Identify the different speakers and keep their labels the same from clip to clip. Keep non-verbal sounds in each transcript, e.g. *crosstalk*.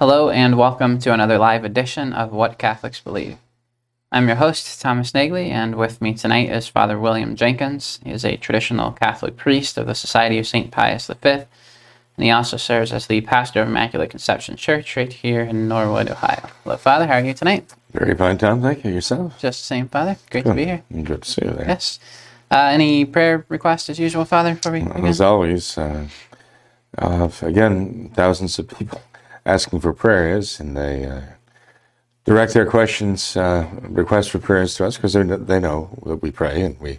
Speaker 1: Hello, and welcome to another live edition of What Catholics Believe. I'm your host, Thomas Nagley, and with me tonight is Father William Jenkins. He is a traditional Catholic priest of the Society of St. Pius V, and he also serves as the pastor of Immaculate Conception Church right here in Norwood, Ohio. Hello, Father. How are you tonight?
Speaker 2: Very fine, Tom. Thank you. Yourself?
Speaker 1: Just the same, Father. Great
Speaker 2: Good.
Speaker 1: to be here.
Speaker 2: Good to see you there.
Speaker 1: Yes. Uh, any prayer requests as usual, Father, before we begin?
Speaker 2: As always, uh, uh, again, thousands of people asking for prayers, and they uh, direct their questions, uh, requests for prayers to us because they, know that we pray and we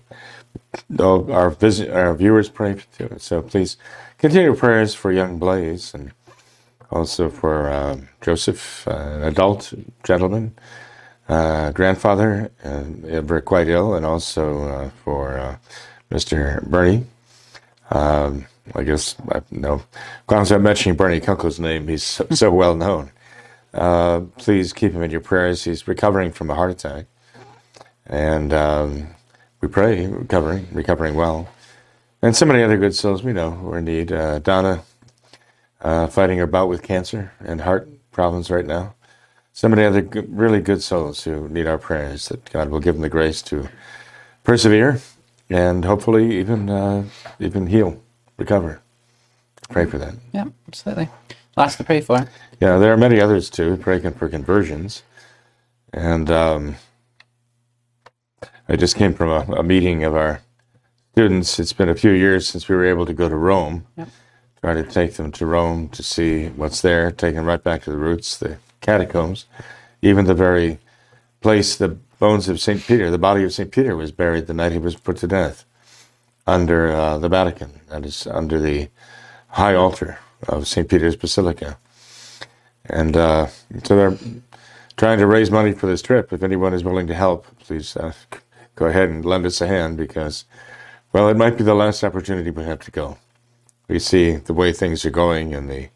Speaker 2: our visit, our viewers pray too. So please continue prayers for young Blaze and also for uh, Joseph, an adult gentleman, uh, grandfather, uh, ever quite ill, and also uh, for Mr. Bernie. Um, I guess I know. As I'm mentioning Bernie Kunkel's name, he's so, so *laughs* well known. Uh, please keep him in your prayers. He's recovering from a heart attack, and um, we pray recovering, recovering well. And so many other good souls we know who are in need. Uh, Donna, uh, fighting her bout with cancer and heart problems right now. So many other good, really good souls who need our prayers. That God will give them the grace to persevere and hopefully even uh, even heal recover. Pray for that.
Speaker 1: Yeah, absolutely. Lots to pray for.
Speaker 2: Yeah, there are many others too. Praying for conversions, and um, I just came from a, a, meeting of our students. It's been a few years since we were able to go to Rome.
Speaker 1: Yep.
Speaker 2: Try to take them to Rome to see what's there. Take them right back to the roots, the catacombs, even the very place the bones of Saint Peter, the body of Saint Peter, was buried the night he was put to death under uh, the Vatican, that is under the high altar of St. Peter's Basilica. And uh, so they're trying to raise money for this trip. If anyone is willing to help, please uh, go ahead and lend us a hand because, well, it might be the last opportunity we have to go. We see the way things are going in the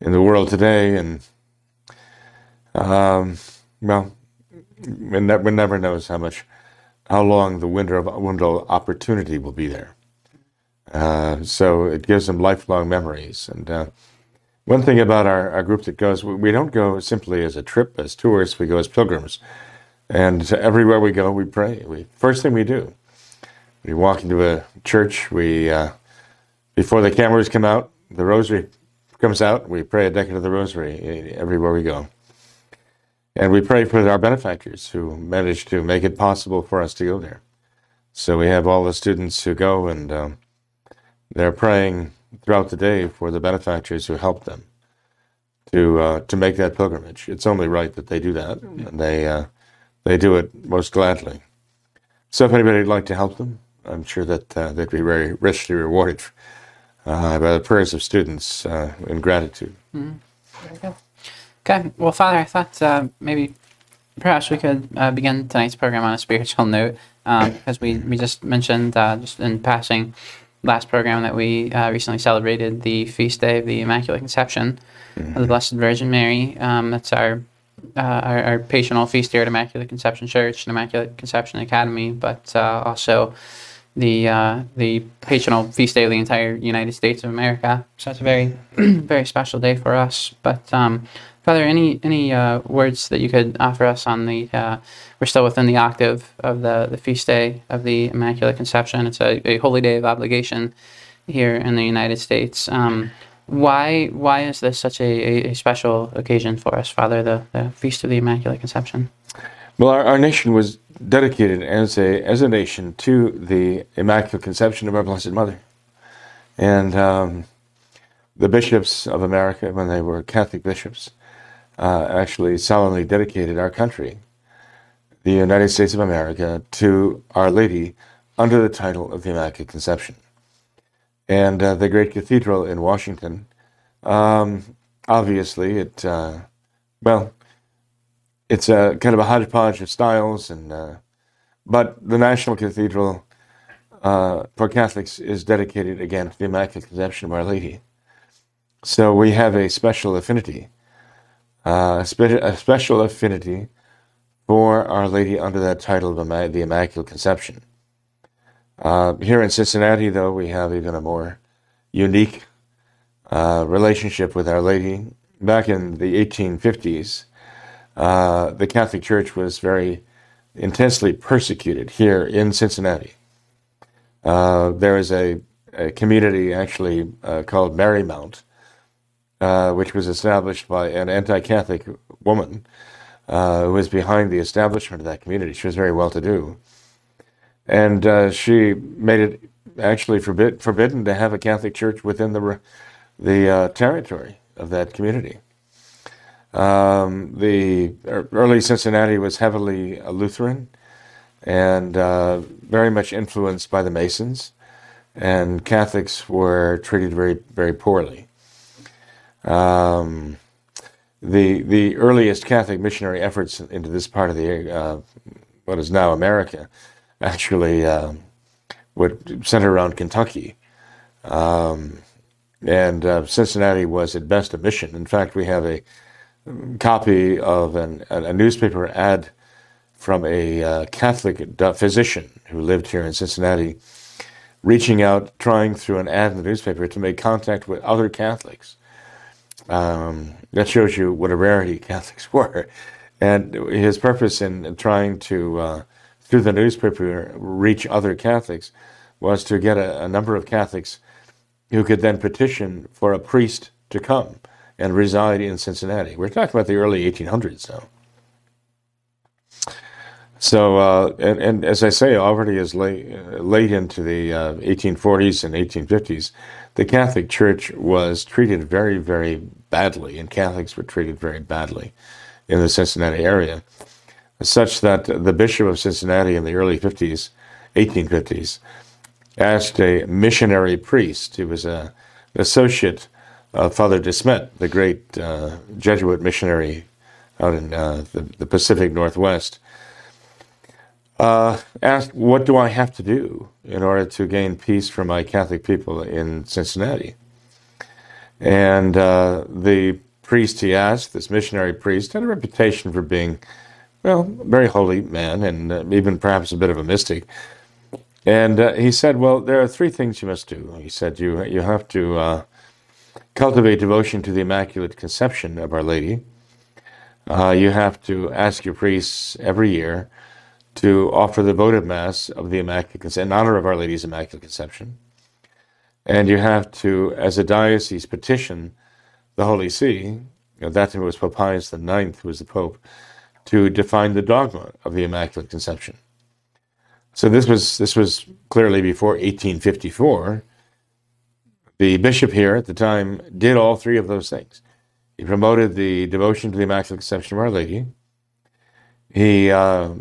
Speaker 2: in the world today, and um, well, one never knows how much how long the window of window of opportunity will be there. Uh, so it gives them lifelong memories. And uh, one thing about our, our group that goes, we don't go simply as a trip, as tourists, we go as pilgrims. And everywhere we go, we pray. We, first thing we do, we walk into a church, we, uh, before the cameras come out, the rosary comes out, we pray a decade of the rosary everywhere we go. And we pray for our benefactors who managed to make it possible for us to go there. So we have all the students who go and um, they're praying throughout the day for the benefactors who helped them to uh, to make that pilgrimage. It's only right that they do that, and they uh, they do it most gladly. So if anybody would like to help them, I'm sure that uh, they'd be very richly rewarded uh, by the prayers of students uh, in gratitude.
Speaker 1: Mm-hmm. Okay. Well, Father, I thought uh, maybe perhaps we could uh, begin tonight's program on a spiritual note, um, because we, we just mentioned, uh, just in passing, last program that we uh, recently celebrated the feast day of the Immaculate Conception mm-hmm. of the Blessed Virgin Mary. Um, that's our, uh, our, our patronal feast here at Immaculate Conception Church and Immaculate Conception Academy, but uh, also the the patronal feast day of the entire United States of America. So it's a very *clears throat* very special day for us. But um, Father, any any uh, words that you could offer us on the? Uh, we're still within the octave of the the feast day of the Immaculate Conception. It's a, a holy day of obligation here in the United States. Um, why why is this such a, a, special occasion for us, Father? The, the feast of the Immaculate Conception.
Speaker 2: Well, our, our nation was dedicated as a as a nation to the Immaculate Conception of our Blessed Mother, and um, the bishops of America, when they were Catholic bishops, uh, actually solemnly dedicated our country, the United States of America, to Our Lady under the title of the Immaculate Conception. And uh, the great cathedral in Washington Um, obviously, it uh, well, it's a kind of a hodgepodge of styles, and uh, but the National Cathedral uh, for Catholics is dedicated again to the Immaculate Conception of Our Lady. So we have a special affinity, uh, a, spe- a special affinity for Our Lady under that title of the Immaculate Conception. Uh, here in Cincinnati, though, we have even a more unique uh, relationship with Our Lady. Back in the 1850s, uh, the Catholic Church was very intensely persecuted here in Cincinnati. Uh, there is a, a community actually uh, called Mariemont, uh, which was established by an anti Catholic woman uh, who was behind the establishment of that community. She was very well to do. And she made it actually forbid, forbidden to have a Catholic church within the, the territory of that community. Um, the early Cincinnati was heavily Lutheran and uh, very much influenced by the Masons, and Catholics were treated very, very poorly. Um, the the earliest Catholic missionary efforts into this part of the uh, what is now America actually uh, would center around Kentucky. Um, and uh, Cincinnati was at best a mission. In fact, we have a copy of an, a newspaper ad from a uh, Catholic physician who lived here in Cincinnati, reaching out, trying through an ad in the newspaper to make contact with other Catholics. Um, that shows you what a rarity *laughs* Catholics were. And his purpose in trying to, uh, through the newspaper, reach other Catholics was to get a, a number of Catholics who could then petition for a priest to come and reside in Cincinnati. We're talking about the early 1800s now. So, uh, and, and, as I say, already as late, uh, late into the uh, 1840s and 1850s, the Catholic Church was treated very, very badly, and Catholics were treated very badly in the Cincinnati area, such that the Bishop of Cincinnati in the early 50s, 1850s, asked a missionary priest, who was a, an associate uh, Father De Smet, the great uh, Jesuit missionary out in uh, the, the, Pacific Northwest, uh, asked, What do I have to do in order to gain peace for my Catholic people in Cincinnati? And uh, the priest he asked, this missionary priest, had a reputation for being, well, a very holy man and uh, even perhaps a bit of a mystic. And he said, Well, there are three things you must do. He said, You, you have to cultivate devotion to the Immaculate Conception of Our Lady, uh, you have to ask your priests every year to offer the votive Mass of the Immaculate Conception in honor of Our Lady's Immaculate Conception. And you have to, as a diocese, petition the Holy See, you that time it was Pope Pius IX who was the Pope, to define the dogma of the Immaculate Conception. So this was this was clearly before 1854, the bishop here at the time did all three of those things. He promoted the devotion to the Immaculate Conception of Our Lady. He uh,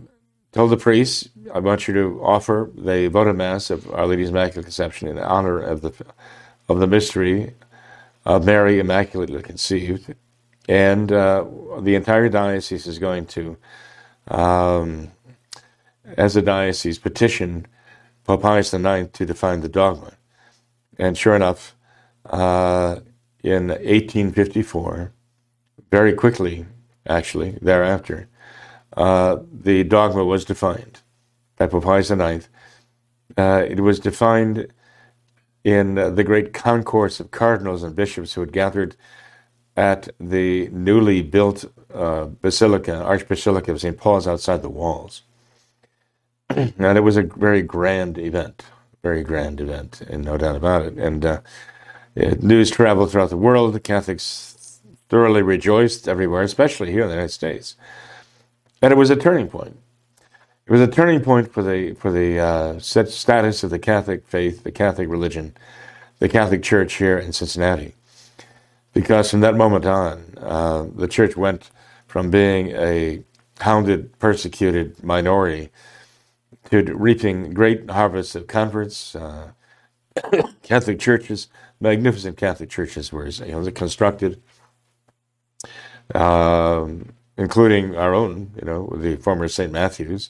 Speaker 2: told the priests, I want you to offer the votive mass of Our Lady's Immaculate Conception in honor of the, of the mystery of Mary Immaculately Conceived. And uh, the entire diocese is going to, um, as a diocese, petition Pope Pius IX to define the dogma. And sure enough, uh, in 1854, very quickly, actually, thereafter, uh, the dogma was defined by Pope Pius IX. Uh, it was defined in the great concourse of cardinals and bishops who had gathered at the newly built uh, basilica, Archbasilica of St. Paul's outside the walls. *clears throat* and it was a very grand event very grand event, and no doubt about it. And uh, news traveled throughout the world. The Catholics thoroughly rejoiced everywhere, especially here in the United States. And it was a turning point. It was a turning point for the for the uh, status of the Catholic faith, the Catholic religion, the Catholic Church here in Cincinnati, because from that moment on, uh, the church went from being a hounded, persecuted minority reaping great harvests of converts, uh, *coughs* Catholic churches, magnificent Catholic churches, were you know constructed, um, including our own, you know, the former St. Matthew's,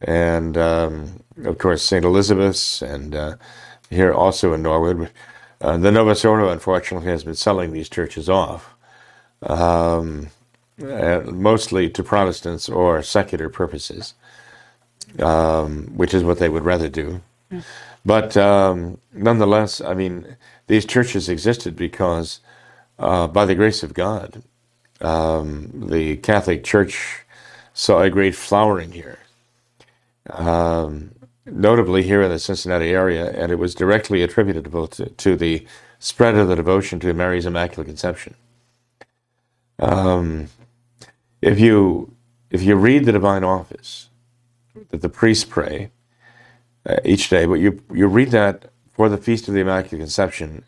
Speaker 2: and um, of course St. Elizabeth's, and uh, here also in Norwood. Uh, the Novus Ordo, unfortunately, has been selling these churches off, um, uh, mostly to Protestants or secular purposes, um, which is what they would rather do. But um, nonetheless, I mean, these churches existed because, uh, by the grace of God, um, the Catholic Church saw a great flowering here, um, notably here in the Cincinnati area, and it was directly attributable to, to the spread of the devotion to Mary's Immaculate Conception. Um, if you if you read the Divine Office that the priests pray uh, each day, but you you read that for the Feast of the Immaculate Conception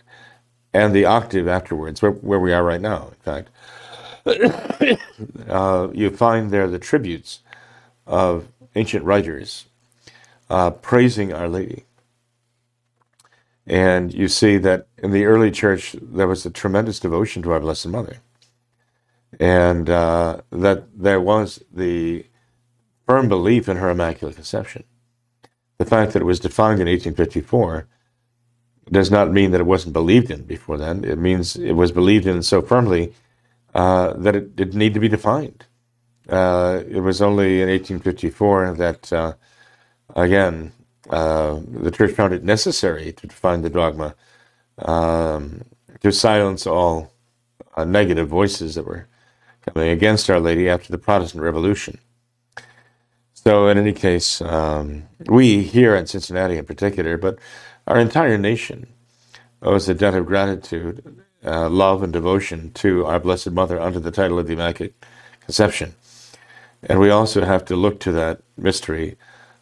Speaker 2: and the octave afterwards, where, where we are right now, in fact, *coughs* uh, you find there the tributes of ancient writers uh, praising Our Lady. And you see that in the early church, there was a tremendous devotion to our Blessed Mother. And uh, that there was the firm belief in her Immaculate Conception. The fact that it was defined in 1854 does not mean that it wasn't believed in before then. It means it was believed in so firmly uh, that it didn't need to be defined. Uh, it was only in 1854 that, uh, again, uh, the church found it necessary to define the dogma um, to silence all uh, negative voices that were coming against Our Lady after the Protestant Revolution. So, in any case, um, we here in Cincinnati in particular, but our entire nation owes a debt of gratitude uh, love and devotion to our Blessed Mother under the title of the Immaculate Conception. And we also have to look to that mystery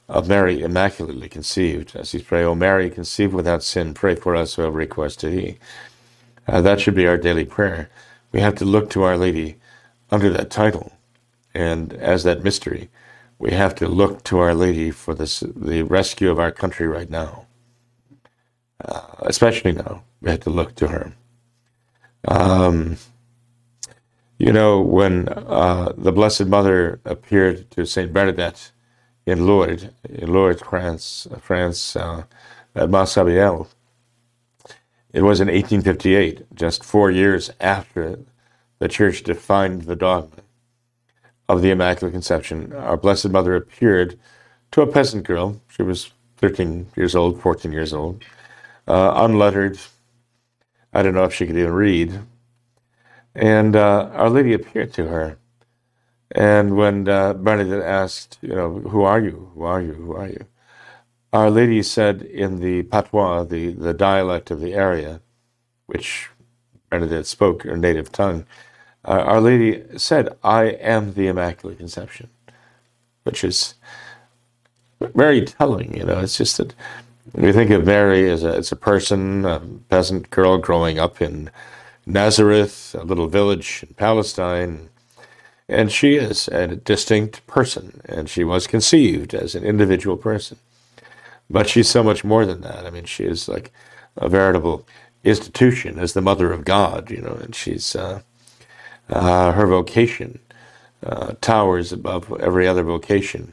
Speaker 2: of Mary immaculately conceived. As we pray, O Mary, conceived without sin, pray for us who have to thee. Uh, that should be our daily prayer. We have to look to Our Lady under that title. And as that mystery, we have to look to Our Lady for this, the rescue of our country right now. Uh, especially now, we have to look to her. Um, you know, when uh, the Blessed Mother appeared to Saint Bernadette in Lourdes, in Lourdes, France, France, uh, at Massabielle, it was in 1858, just four years after the Church defined the dogma of the Immaculate Conception. Our Blessed Mother appeared to a peasant girl. She was 13 years old, 14 years old, uh, unlettered, I don't know if she could even read. And uh, Our Lady appeared to her. And when uh, Bernadette asked, you know, who are you? Who are you? Who are you? Our Lady said in the patois, the, the dialect of the area, which Bernadette spoke her native tongue, uh, Our Lady said, I am the Immaculate Conception, which is very telling, you know. It's just that we think of Mary as a, as a person, a peasant girl growing up in Nazareth, a little village in Palestine. And she is a distinct person, and she was conceived as an individual person. But she's so much more than that. I mean, she is like a veritable institution as the mother of God, you know, and she's uh, uh, her vocation uh, towers above every other vocation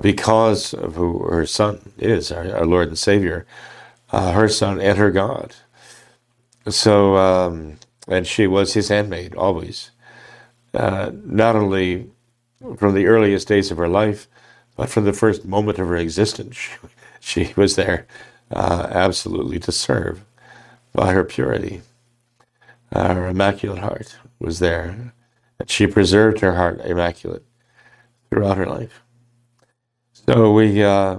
Speaker 2: because of who her son is, our, our Lord and Savior, uh, her son and her God. So, um, and she was his handmaid always, uh, not only from the earliest days of her life, but from the first moment of her existence. She, *laughs* she was there uh, absolutely to serve by her purity. Uh, her immaculate heart was there, and she preserved her heart immaculate throughout her life. So we uh,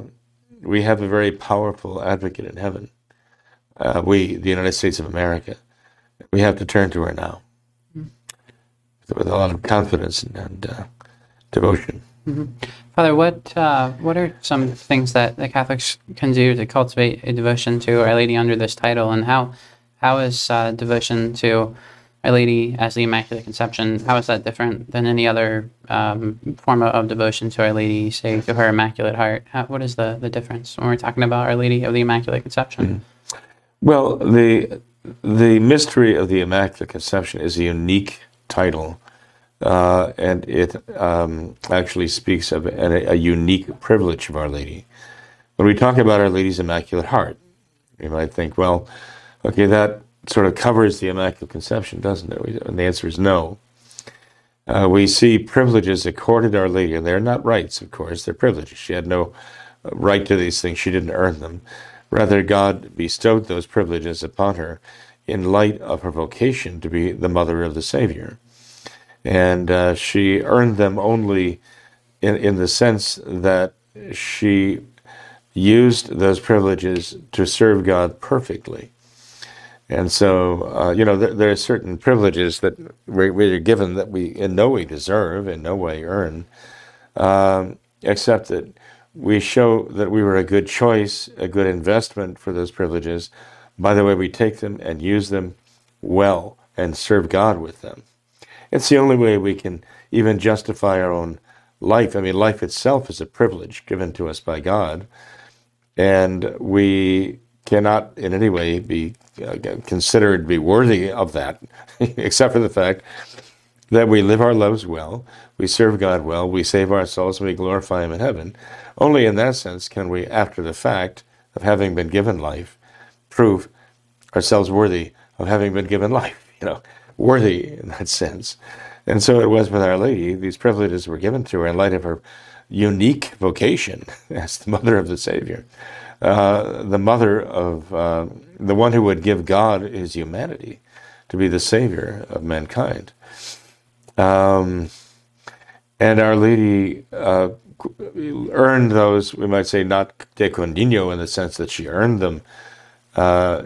Speaker 2: we have a very powerful advocate in heaven. Uh, we, the United States of America, we have to turn to her now mm-hmm. with a lot of confidence and, and uh, devotion.
Speaker 1: Mm-hmm. Father, what uh, what are some things that the Catholics can do to cultivate a devotion to Our Lady under this title, and how how is uh, devotion to our Lady as the Immaculate Conception, how is that different than any other um, form of devotion to Our Lady, say to her Immaculate Heart? How, what is the, the difference when we're talking about Our Lady of the Immaculate Conception?
Speaker 2: Mm-hmm. Well, the the mystery of the Immaculate Conception is a unique title, uh, and it um, actually speaks of a, a, unique privilege of Our Lady. When we talk about Our Lady's Immaculate Heart, you might think, well, okay, that sort of covers the Immaculate Conception, doesn't it? And the answer is no. Uh, we see privileges accorded Our Lady, and they're not rights, of course, they're privileges. She had no right to these things, she didn't earn them. Rather, God bestowed those privileges upon her in light of her vocation to be the mother of the Savior. And uh, she earned them only in, in the sense that she used those privileges to serve God perfectly. And so, uh, you know, there, there, are certain privileges that we, we're given that we in no way deserve, in no way earn, um, except that we show that we were a good choice, a good investment for those privileges by the way we take them and use them well and serve God with them. It's the only way we can even justify our own life. I mean, life itself is a privilege given to us by God, and we cannot in any way be uh, considered to be worthy of that, *laughs* except for the fact that we live our lives well, we serve God well, we save our souls, and we glorify Him in heaven. Only in that sense can we, after the fact of having been given life, prove ourselves worthy of having been given life, *laughs* you know, worthy in that sense. And so it was with Our Lady. These privileges were given to her in light of her unique vocation *laughs* as the mother of the Savior, uh, the mother of uh, the one who would give God his humanity to be the Savior of mankind. Um, and Our Lady uh, earned those, we might say, not de condigno in the sense that she earned them, uh,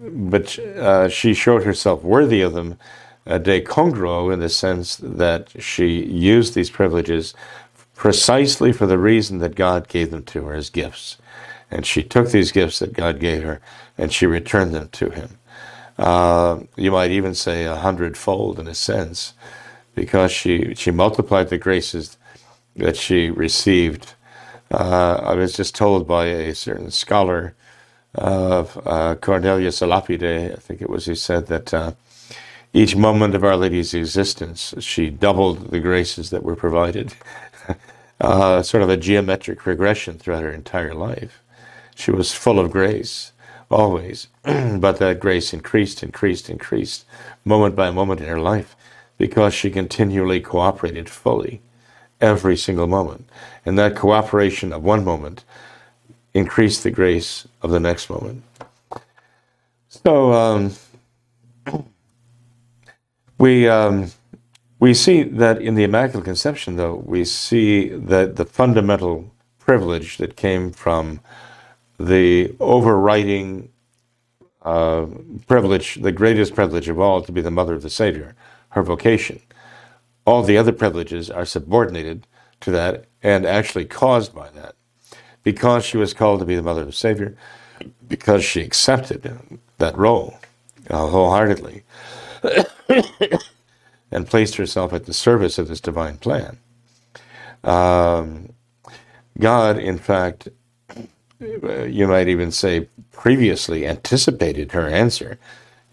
Speaker 2: but uh, she showed herself worthy of them de congruo in the sense that she used these privileges precisely for the reason that God gave them to her as gifts. And she took these gifts that God gave her and she returned them to him. Uh, you might even say a hundredfold in a sense, because she, she multiplied the graces that she received. Uh, I was just told by a certain scholar of uh, Cornelius Lapide, I think it was, he said that uh, each moment of Our Lady's existence, she doubled the graces that were provided. *laughs* uh, sort of a geometric progression throughout her entire life. She was full of grace, always, *clears throat* but that grace increased, increased, increased, moment by moment in her life, because she continually cooperated fully every single moment. And that cooperation of one moment increased the grace of the next moment. So um, *clears throat* we um, we see that in the Immaculate Conception, though, we see that the fundamental privilege that came from the overriding uh, privilege, the greatest privilege of all, to be the mother of the Savior, her vocation. All the other privileges are subordinated to that and actually caused by that because she was called to be the mother of the Savior, because she accepted that role uh, wholeheartedly *coughs* and placed herself at the service of this divine plan. Um, God, in fact, you might even say previously anticipated her answer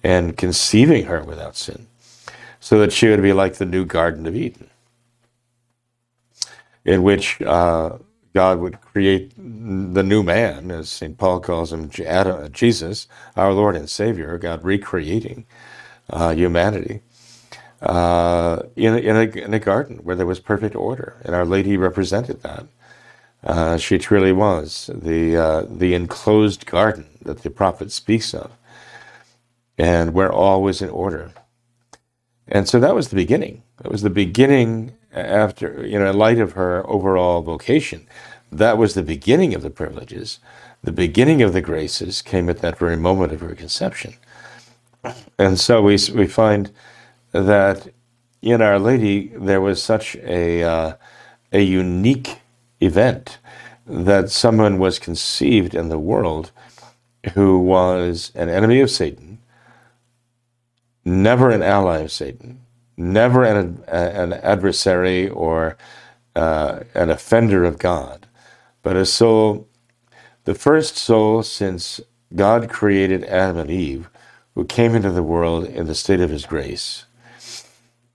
Speaker 2: and conceiving her without sin, so that she would be like the new Garden of Eden, in which uh, God would create the new man, as St. Paul calls him, Jesus, our Lord and Savior, God recreating uh, humanity uh, in, in, a, in a garden where there was perfect order. And Our Lady represented that. Uh, she truly was the, uh, the enclosed garden that the prophet speaks of, and where all was in order. And so that was the beginning. That was the beginning after, you know, in light of her overall vocation, that was the beginning of the privileges. The beginning of the graces came at that very moment of her conception. And so we, we find that in Our Lady there was such a, uh, a unique event that someone was conceived in the world who was an enemy of Satan, never an ally of Satan, never an, an adversary or uh, an offender of God, but a soul, the first soul since God created Adam and Eve, who came into the world in the state of his grace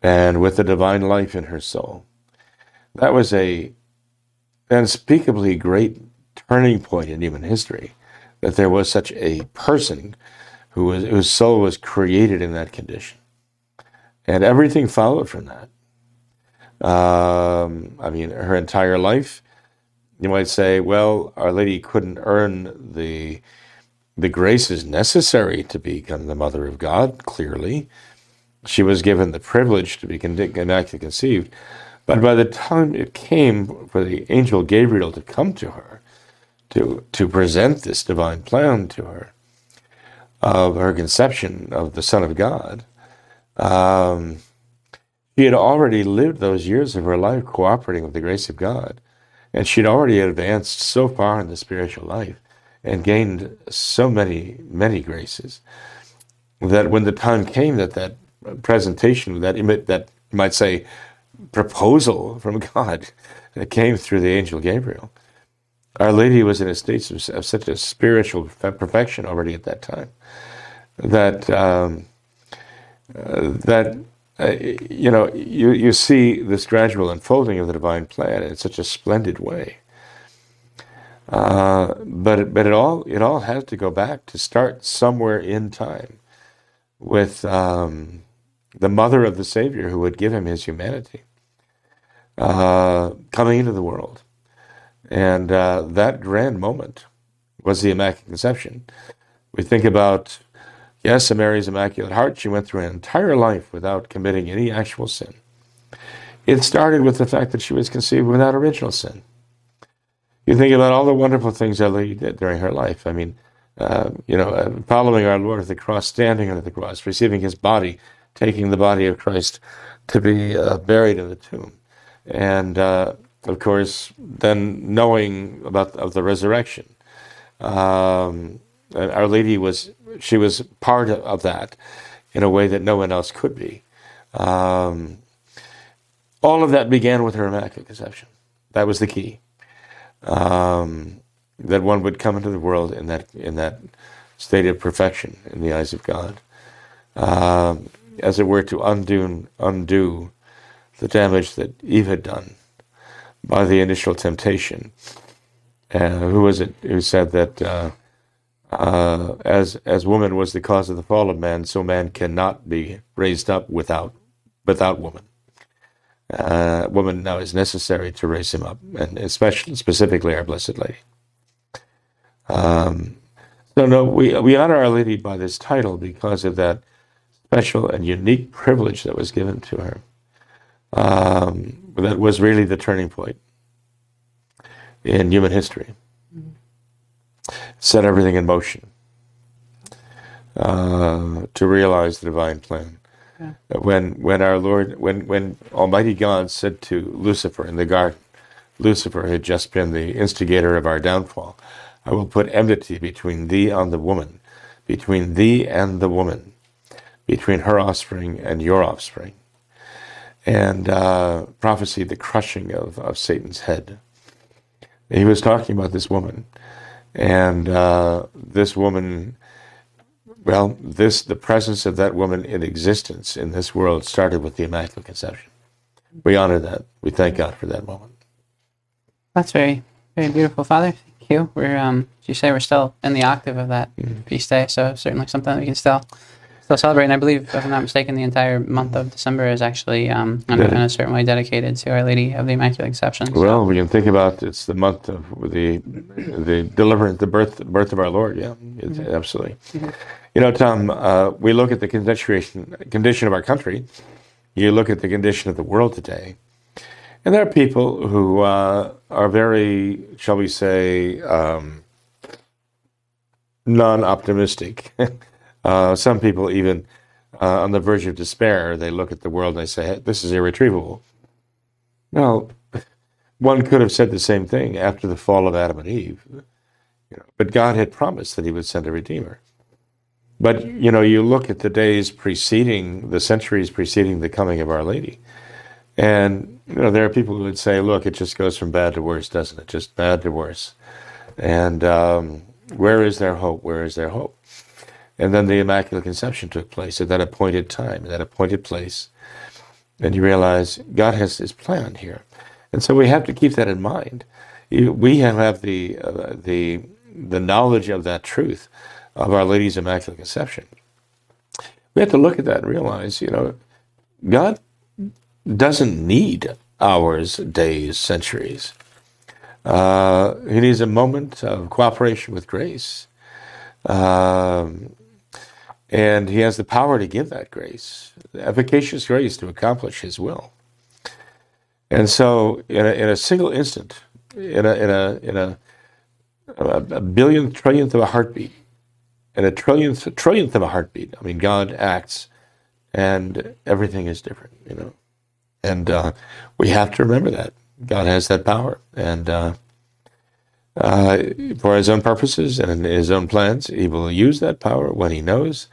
Speaker 2: and with the divine life in her soul. That was a unspeakably great turning point in human history that there was such a person who was, whose soul was created in that condition. And everything followed from that. Um, I mean, her entire life, you might say, well, Our Lady couldn't earn the the graces necessary to become the mother of God, clearly. She was given the privilege to be immaculately conceived. But by the time it came for the angel Gabriel to come to her, to, to present this divine plan to her of her conception of the Son of God, um, she had already lived those years of her life cooperating with the grace of God. And she'd already advanced so far in the spiritual life and gained so many, many graces that when the time came that that presentation, that that you might say proposal from *laughs* God that came through the angel Gabriel, Our Lady was in a state of, of such a spiritual perfection already at that time that um, uh, that uh, you know you you see this gradual unfolding of the divine plan in such a splendid way. Uh, but but it all it all has to go back to start somewhere in time with um, the mother of the Savior who would give him his humanity uh, coming into the world, and uh, that grand moment was the Immaculate Conception. We think about yes, Mary's Immaculate Heart. She went through an entire life without committing any actual sin. It started with the fact that she was conceived without original sin you think about all the wonderful things Ellie did during her life. I mean, uh, you know, uh, following our Lord at the cross, standing under the cross, receiving his body, taking the body of Christ to be uh, buried in the tomb. And uh, of course, then knowing about of the resurrection. Um, our Lady was, she was part of that in a way that no one else could be. Um, all of that began with her Immaculate Conception. That was the key um, that one would come into the world in that in that state of perfection in the eyes of God, um, as it were to undo undo the damage that Eve had done by the initial temptation. Uh, who was it who said that uh, uh, as as woman was the cause of the fall of man, so man cannot be raised up without without woman uh, woman now is necessary to raise him up, and especially specifically our Blessed Lady. Um, no, we we honor Our Lady by this title because of that special and unique privilege that was given to her. Um, that was really the turning point in human history. Mm-hmm. Set everything in motion uh, to realize the divine plan. Yeah. When when our Lord when when Almighty God said to Lucifer in the garden, Lucifer had just been the instigator of our downfall. I will put enmity between thee and the woman, between thee and the woman, between her offspring and your offspring. And uh, prophesied the crushing of, of Satan's head. He was talking about this woman. And uh, this woman well, this the presence of that woman in existence in this world started with the Immaculate Conception. We honor that. We thank God for that moment.
Speaker 1: That's very, very beautiful, Father. Thank you. We're, um, as you say, we're still in the octave of that mm-hmm. feast day, so certainly something that we can still still celebrate. And I believe, if I'm not mistaken, the entire month of December is actually um, in, in, a certain way dedicated to Our Lady of the Immaculate Conception.
Speaker 2: So. Well, we can think about it's the month of the the deliverance, the birth birth of our Lord. Yeah, mm-hmm. absolutely. Mm-hmm. You know, Tom, uh, we look at the condition condition of our country. You look at the condition of the world today, and there are people who uh, are very, shall we say, um, non-optimistic. *laughs* Uh, some people even uh, on the verge of despair, they look at the world and they say, "This is irretrievable." Well, one could have said the same thing after the fall of Adam and Eve, you know, but God had promised that He would send a redeemer. But you know, you look at the days preceding, the centuries preceding the coming of Our Lady, and you know, there are people who would say, "Look, it just goes from bad to worse, doesn't it? Just bad to worse." And um, Where is their hope? Where is their hope? And then the Immaculate Conception took place at that appointed time, that appointed place. And you realize God has His plan here, and so we have to keep that in mind. We have the uh, the the knowledge of that truth of Our Lady's Immaculate Conception. We have to look at that and realize, you know, God doesn't need hours, days, centuries. Uh, he needs a moment of cooperation with grace. Um, and he has the power to give that grace, efficacious grace to accomplish his will. And so, in a, in a single instant, in a, in a, in a, a, billionth, trillionth of a heartbeat, in a trillionth, trillionth of a heartbeat, I mean, God acts and everything is different, you know. And uh, we have to remember that. God has that power. And uh, uh, for his own purposes and his own plans, he will use that power when he knows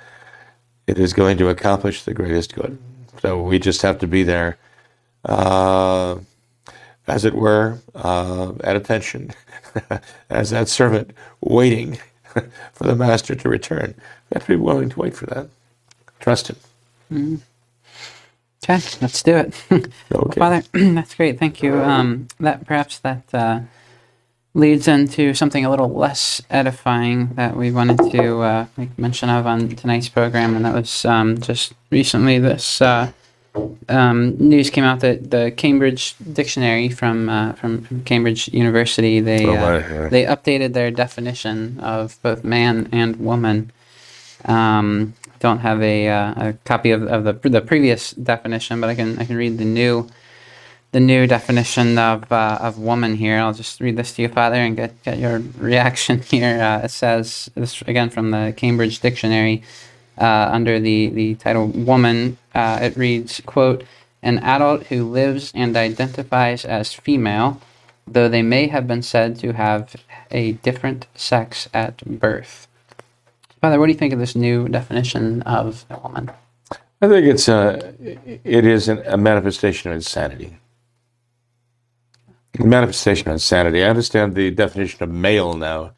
Speaker 2: it is going to accomplish the greatest good. So we just have to be there, uh, as it were, uh, at attention, *laughs* as that servant waiting *laughs* for the master to return. We have to be willing to wait for that. Trust him.
Speaker 1: Okay, let's do it. *laughs*
Speaker 2: Okay.
Speaker 1: Father, *clears throat* that's great. Thank you. Um, that perhaps that uh, leads into something a little less edifying that we wanted to uh, make mention of on tonight's program, and that was um, just recently this uh, um, news came out that the Cambridge Dictionary from uh, from, from Cambridge University they
Speaker 2: Oh,
Speaker 1: uh, they updated their definition of both man and woman. Um, don't have a, uh, a copy of, of the the previous definition, but I can I can read the new the new definition of uh, of woman here. I'll just read this to you, Father, and get get your *laughs* reaction here. Uh, it says this again from the Cambridge Dictionary uh, under the the title woman. Uh, it reads quote an adult who lives and identifies as female, though they may have been said to have a different sex at birth. Father, what do you think of this new definition of a woman?
Speaker 2: I think it's a, it is an, a manifestation of insanity. A manifestation of insanity. I understand the definition of male now,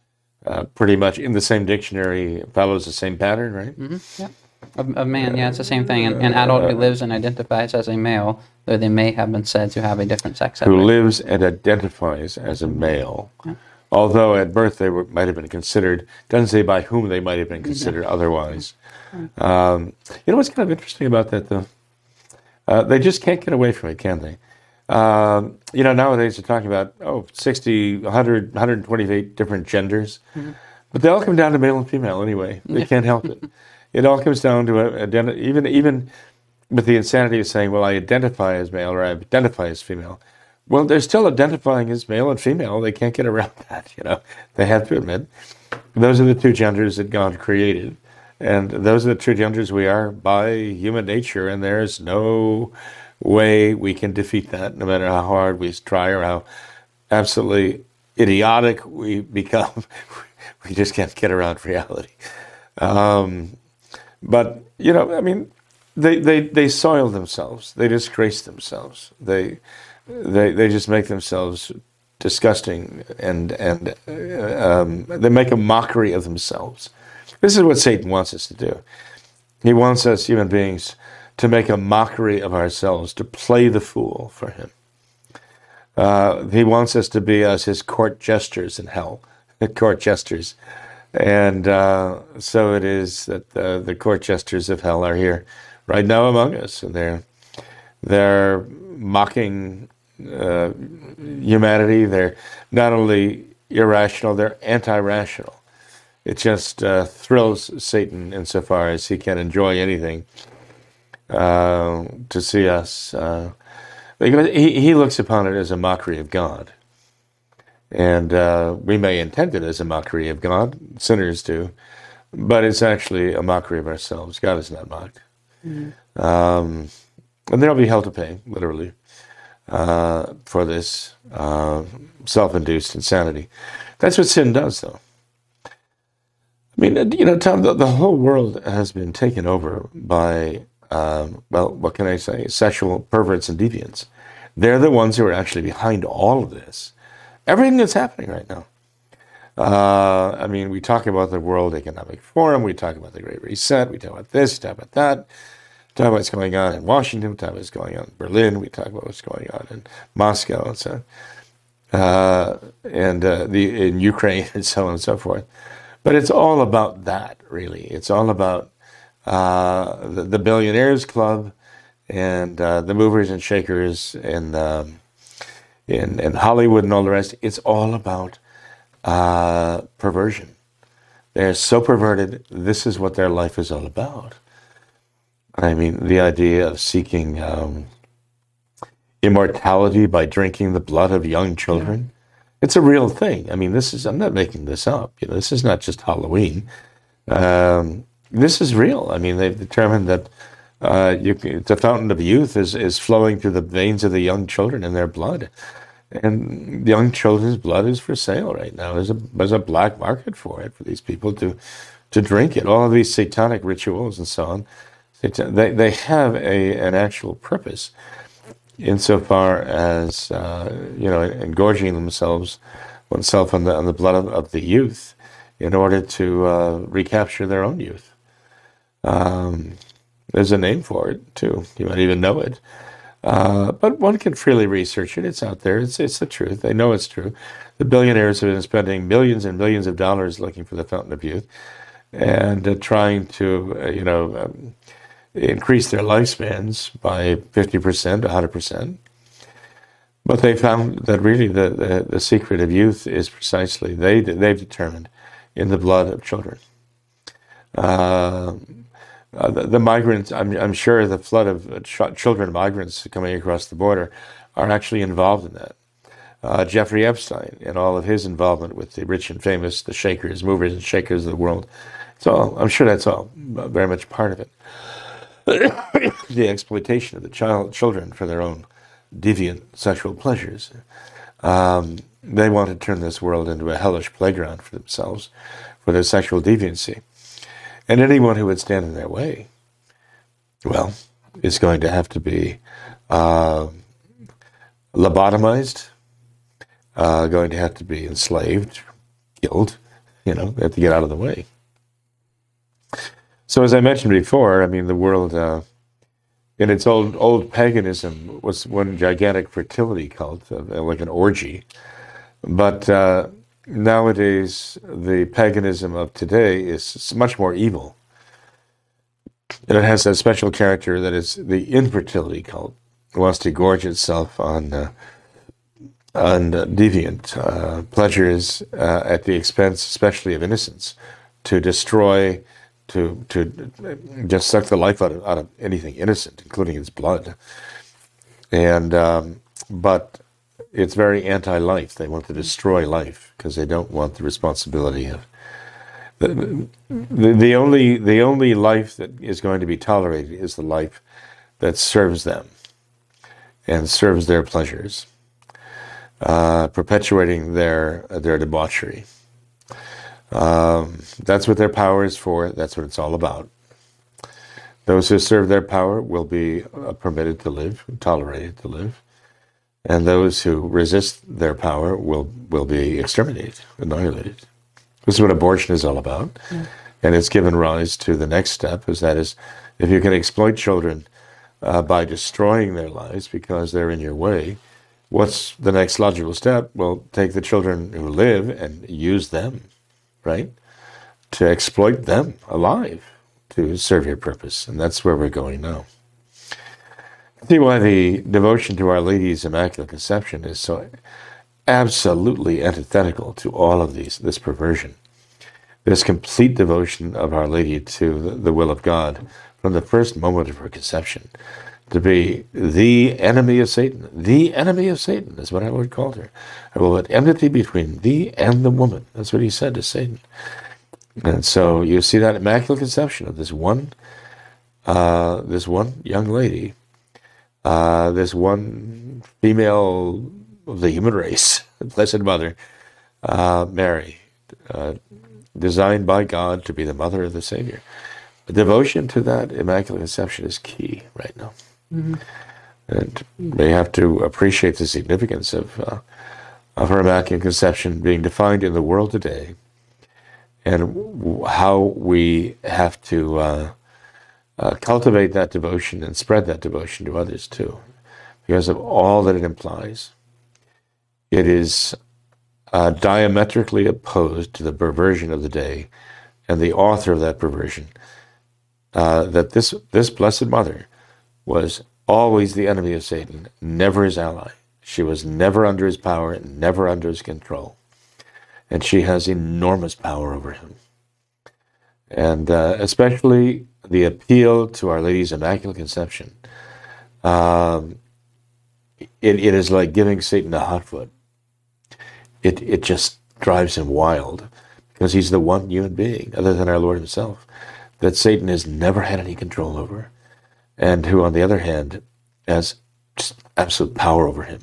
Speaker 2: uh, pretty much in the same dictionary follows the same pattern, right?
Speaker 1: Yep. Of, of man, yeah, it's the same thing. An, an adult who lives and identifies as a male, though they may have been said to have a different sex. at
Speaker 2: Who
Speaker 1: birth.
Speaker 2: lives and identifies as a male, although at birth they were, might have been considered. Doesn't say by whom they might have been considered otherwise. Um, you know what's kind of interesting about that, though? Uh, they just can't get away from it, can they? Um, you know, nowadays they're talking about, oh, 60, 100, 128 different genders. But they all come down to male and female anyway. They can't help it. *laughs* It all comes down to a, identi- even even with the insanity of saying, well, I identify as male or I identify as female. Well, they're still identifying as male and female. They can't get around *laughs* that, you know. They have to admit those are the two genders that God created. And those are the two genders we are by human nature, and there's no way we can defeat that, no matter how hard we try or how absolutely idiotic we *laughs* become. We just can't get around reality. Um, but you know, I mean, they they they soil themselves. They disgrace themselves. They they they just make themselves disgusting and and uh, um, they make a mockery of themselves. This is what Satan wants us to do. He wants us human beings to make a mockery of ourselves, to play the fool for him. Uh, he wants us to be as his court jesters in hell, *laughs* court jesters. And uh, so it is that uh, the court jesters of hell are here right now among us, and they're they're mocking uh, humanity. They're not only irrational; they're anti-rational. It just uh, thrills Satan insofar as he can enjoy anything uh, to see us. Uh, because he, he looks upon it as a mockery of God. And uh, we may intend it as a mockery of God, sinners do, but it's actually a mockery of ourselves. God is not mocked. Um, and there'll be hell to pay, literally, uh, for this uh, self induced insanity. That's what sin does, though. I mean, you know, Tom, the, the whole world has been taken over by, um, well, what can I say, sexual perverts and deviants. They're the ones who are actually behind all of this. Everything that's happening right now. Uh, I mean, we talk about the World Economic Forum, we talk about the Great Reset, we talk about this, talk about that, talk about what's going on in Washington, we talk about what's going on in Berlin, we talk about what's going on in Moscow, and so uh, and uh, the in Ukraine, *laughs* and so on and so forth. But it's all about that, really. It's all about uh, the, the, billionaires club and uh, the movers and shakers and um, in, in Hollywood and all the rest. It's all about uh, perversion. They're so perverted. This is what their life is all about. I mean, the idea of seeking um, immortality by drinking the blood of young children. Yeah. It's a real thing. I mean, this is, I'm not making this up. You know, this is not just Halloween. Um, this is real. I mean, they've determined that uh, you, the fountain of youth is, is flowing through the veins of the young children in their blood. And young children's blood is for sale right now. There's a, there's a black market for it, for these people to, to drink it. All of these satanic rituals and so on, they, they have a, an actual purpose insofar as, uh, you know, engorging themselves, oneself on the, on the blood of, of the youth in order to uh, recapture their own youth. Um, there's a name for it too. You might even know it. Uh, but one can freely research it. It's out there. It's it's the truth. They know it's true. The billionaires have been spending millions and millions of dollars looking for the fountain of youth, and uh, trying to uh, you know um, increase their lifespans by fifty percent, hundred percent. But they found that really the, the, the secret of youth is precisely they they've determined in the blood of children. Uh, uh, the, the, migrants, I'm, I'm, sure the flood of uh, ch- children migrants coming across the border are actually involved in that. Uh, Jeffrey Epstein and all of his involvement with the rich and famous, the shakers, movers and shakers of the world. So I'm sure that's all very much part of it. *coughs* the exploitation of the child children for their own deviant sexual pleasures. Um, they want to turn this world into a hellish playground for themselves, for their sexual deviancy. And anyone who would stand in their way, well, is going to have to be uh, lobotomized, uh, going to have to be enslaved, killed. You know, they have to get out of the way. So, as I mentioned before, I mean, the world uh, in its old old paganism was one gigantic fertility cult, like an orgy. But uh, nowadays, the paganism of today is much more evil. And it has a special character that is the infertility cult. It wants to gorge itself on uh, on deviant uh, pleasures uh, at the expense, especially of innocence, to destroy, to to just suck the life out of, out of anything innocent, including its blood. And um, but it's very anti-life. They want to destroy life because they don't want the responsibility of the, the, the only the only life that is going to be tolerated is the life that serves them and serves their pleasures, uh, perpetuating their their debauchery. Um, that's what their power is for. That's what it's all about. Those who serve their power will be uh, permitted to live, tolerated to live and those who resist their power will will be exterminated, annihilated. This is what abortion is all about, yeah. and it's given rise to the next step, is that is, if you can exploit children uh, by destroying their lives because they're in your way, what's the next logical step? Well, take the children who live and use them, right, to exploit them alive to serve your purpose, and that's where we're going now see why the devotion to Our Lady's Immaculate Conception is so absolutely antithetical to all of these this perversion. This complete devotion of Our Lady to the, will of God from the first moment of her conception to be the enemy of Satan. The enemy of Satan is what our Lord called her. I will put enmity between thee and the woman. That's what he said to Satan. And so you see that immaculate conception of this one, uh, this one young lady uh, this one female of the human race, *laughs* Blessed Mother, uh, Mary, uh, designed by God to be the mother of the Savior. The devotion to that Immaculate Conception is key right now. Mm-hmm. And we have to appreciate the significance of uh, of her Immaculate Conception being defined in the world today, and w- how we have to uh, cultivate that devotion and spread that devotion to others too, because of all that it implies. It is uh, diametrically opposed to the perversion of the day and the author of that perversion. Uh, that this this blessed mother was always the enemy of Satan, never his ally. She was never under his power, and never under his control, and she has enormous power over him. And uh, especially the appeal to Our Lady's Immaculate Conception. Um, it, it is like giving Satan a hot foot. It it just drives him wild because he's the one human being, other than our Lord Himself, that Satan has never had any control over, and who, on the other hand, has absolute power over him.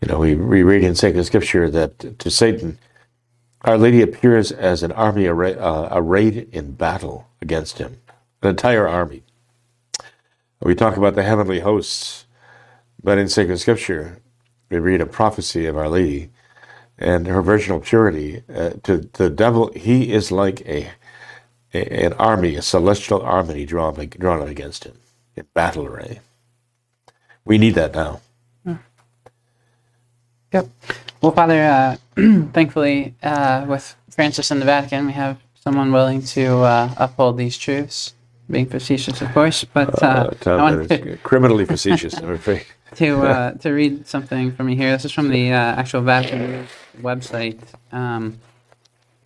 Speaker 2: You know, we, we read in sacred scripture that to Satan, Our Lady appears as an army array, uh, arrayed in battle against him, an entire army. We talk about the heavenly hosts, but in sacred scripture, we read a prophecy of Our Lady and her virginal purity. Uh, to, to the devil, he is like a, a an army, a celestial army drawn, drawn up against him in battle array. We need that now.
Speaker 1: Yep. Well, Father, uh, *clears throat* thankfully, uh, with Francis in the Vatican, we have someone willing to uh, uphold these truths. Being facetious, of course, but uh,
Speaker 2: Uh,
Speaker 1: I wanted to,
Speaker 2: criminally facetious, I'm afraid. *laughs*
Speaker 1: to uh, to read something from you here. This is from the uh, actual Vatican website, um,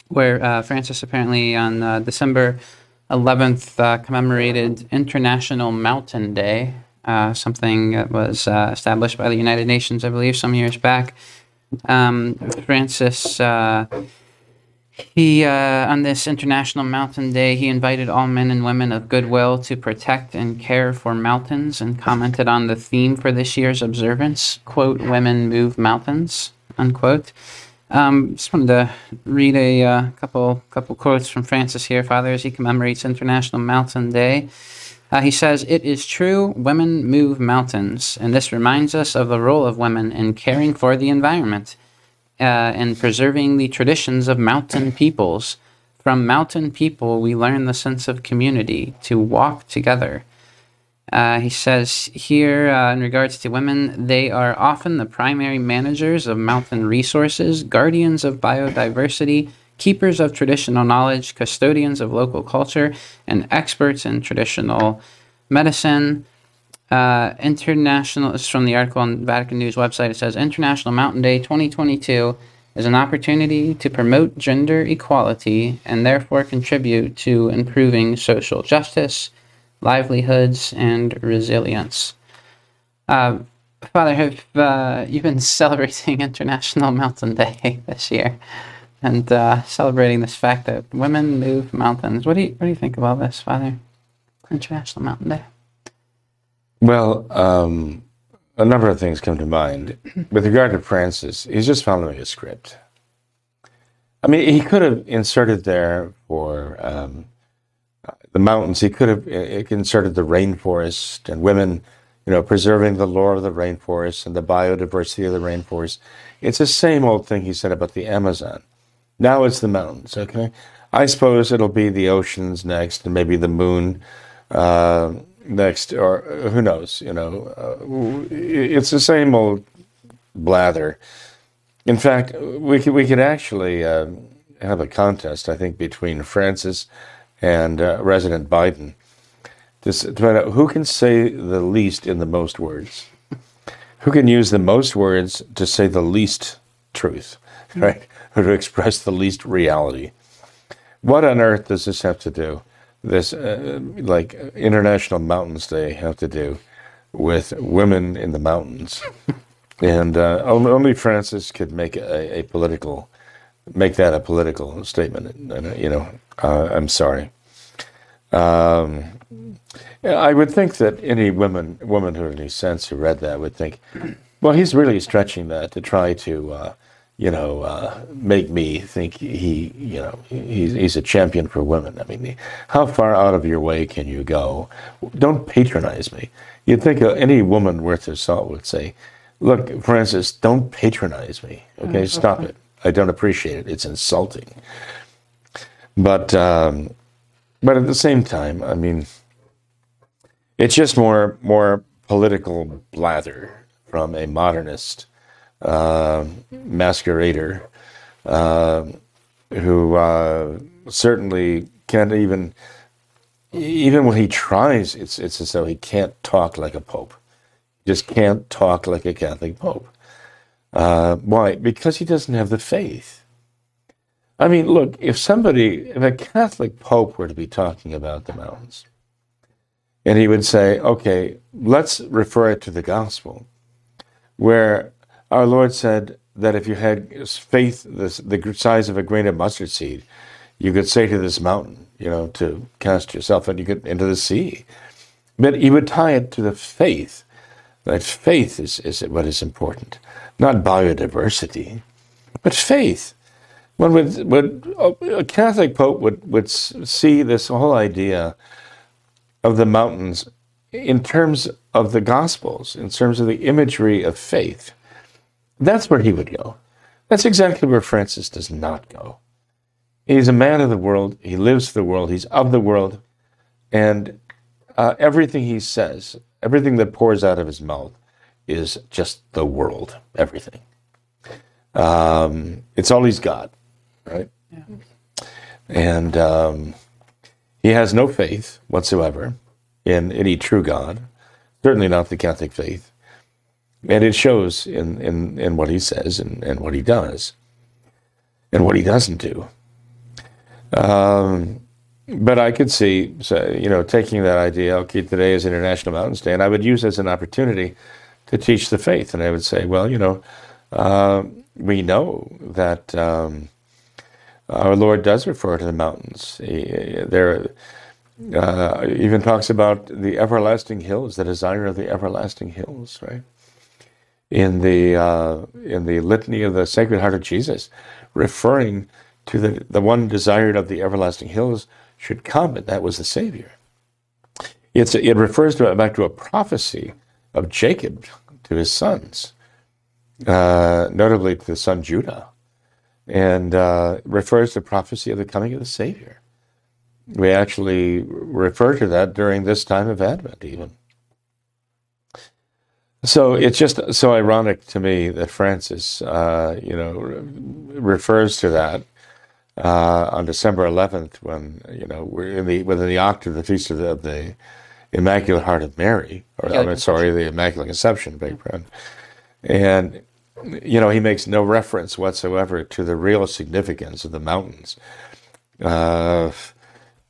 Speaker 1: where uh, Francis apparently on uh, December 11th uh, commemorated International Mountain Day, uh, something that was uh, established by the United Nations, I believe, some years back. Um, Francis. Uh, he, uh, on this International Mountain Day, he invited all men and women of goodwill to protect and care for mountains and commented on the theme for this year's observance, quote, women move mountains, unquote. Um, just wanted to read a uh, couple couple quotes from Francis here, Father, as he commemorates International Mountain Day. Uh, he says, It is true, women move mountains, and this reminds us of the role of women in caring for the environment uh, and preserving the traditions of mountain peoples. From mountain people, we learn the sense of community, to walk together. Uh, he says here, uh, in regards to women, they are often the primary managers of mountain resources, guardians of biodiversity, keepers of traditional knowledge, custodians of local culture, and experts in traditional medicine. Uh, international, is from the article on Vatican News website. It says International Mountain Day 2022 is an opportunity to promote gender equality and therefore contribute to improving social justice, livelihoods, and resilience. Uh, Father, have uh, you've been *laughs* celebrating International Mountain Day this year and uh, celebrating this fact that women move mountains? What do you what do you think about this, Father? International Mountain Day.
Speaker 2: Well, um, a number of things come to mind. With regard to Francis, he's just following a script. I mean, he could have inserted there for um, the mountains, he could have uh, inserted the rainforest and women, you know, preserving the lore of the rainforest and the biodiversity of the rainforest. It's the same old thing he said about the Amazon. Now it's the mountains, okay? I suppose it'll be the oceans next and maybe the moon. Uh, next, or who knows? You know, uh, it's the same old blather. In fact, we could we could actually uh, have a contest, I think, between Francis and uh, President Biden to, to find out who can say the least in the most words, who can use the most words to say the least truth, *laughs* right, or to express the least reality. What on earth does this have to do? This uh, like International Mountains Day have to do with women in the mountains? *laughs* and uh, only, Francis could make a, a political, make that a political statement. And, uh, you know, uh, I'm sorry. Um, I would think that any woman, woman who had any sense who read that would think, well, he's really stretching that to try to, uh, you know, uh, make me think he, you know, he's, he's a champion for women. I mean, how far out of your way can you go? Don't patronize me. You'd think uh, any woman worth her salt would say, look, Francis, don't patronize me. Okay, stop it. I don't appreciate it. It's insulting. But um, but at the same time, I mean, it's just more more political blather from a modernist masquerader uh, who uh, certainly can't even even when he tries, it's it's as though he can't talk like a pope. He just can't talk like a Catholic pope. Uh, why? Because he doesn't have the faith. I mean, look, if somebody, if a Catholic pope were to be talking about the mountains, and he would say, okay, let's refer it to the gospel, where our Lord said that if you had faith the, size of a grain of mustard seed, you could say to this mountain, you know, to cast yourself and you get into the sea. But he would tie it to the faith. That faith is, is what is important, not biodiversity, but faith. One would, would a Catholic Pope would, would see this whole idea of the mountains in terms of the Gospels, in terms of the imagery of faith. That's where he would go. That's exactly where Francis does not go. He's a man of the world. He lives for the world. He's of the world. And uh, everything he says, everything that pours out of his mouth is just the world, everything. Um, it's all he's got, right? Yeah. And um, he has no faith whatsoever in any true God, certainly not the Catholic faith. And it shows in, in, in what he says and, and what he does and what he doesn't do. Um, but I could see, so, you know, taking that idea, okay, today is International Mountains Day, and I would use as an opportunity to teach the faith. And I would say, well, you know, uh, we know that um, our Lord does refer to the mountains. He, there, uh, even talks about the everlasting hills, the desire of the everlasting hills, right? In the uh, in the litany of the Sacred Heart of Jesus, referring to the, the one desired of the everlasting hills should come, and that was the Savior. It's, it refers to, back to a prophecy of Jacob to his sons, uh, notably to the son Judah, and uh, refers to prophecy of the coming of the Savior. We actually refer to that during this time of Advent, even. So it's just so ironic to me that Francis, uh, you know, refers to that uh, on December 11th, when you know we're in the within the octave of the feast of the, of the Immaculate Heart of Mary, or I'm mean, sorry, the Immaculate Conception, big pardon, and you know he makes no reference whatsoever to the real significance of the mountains uh,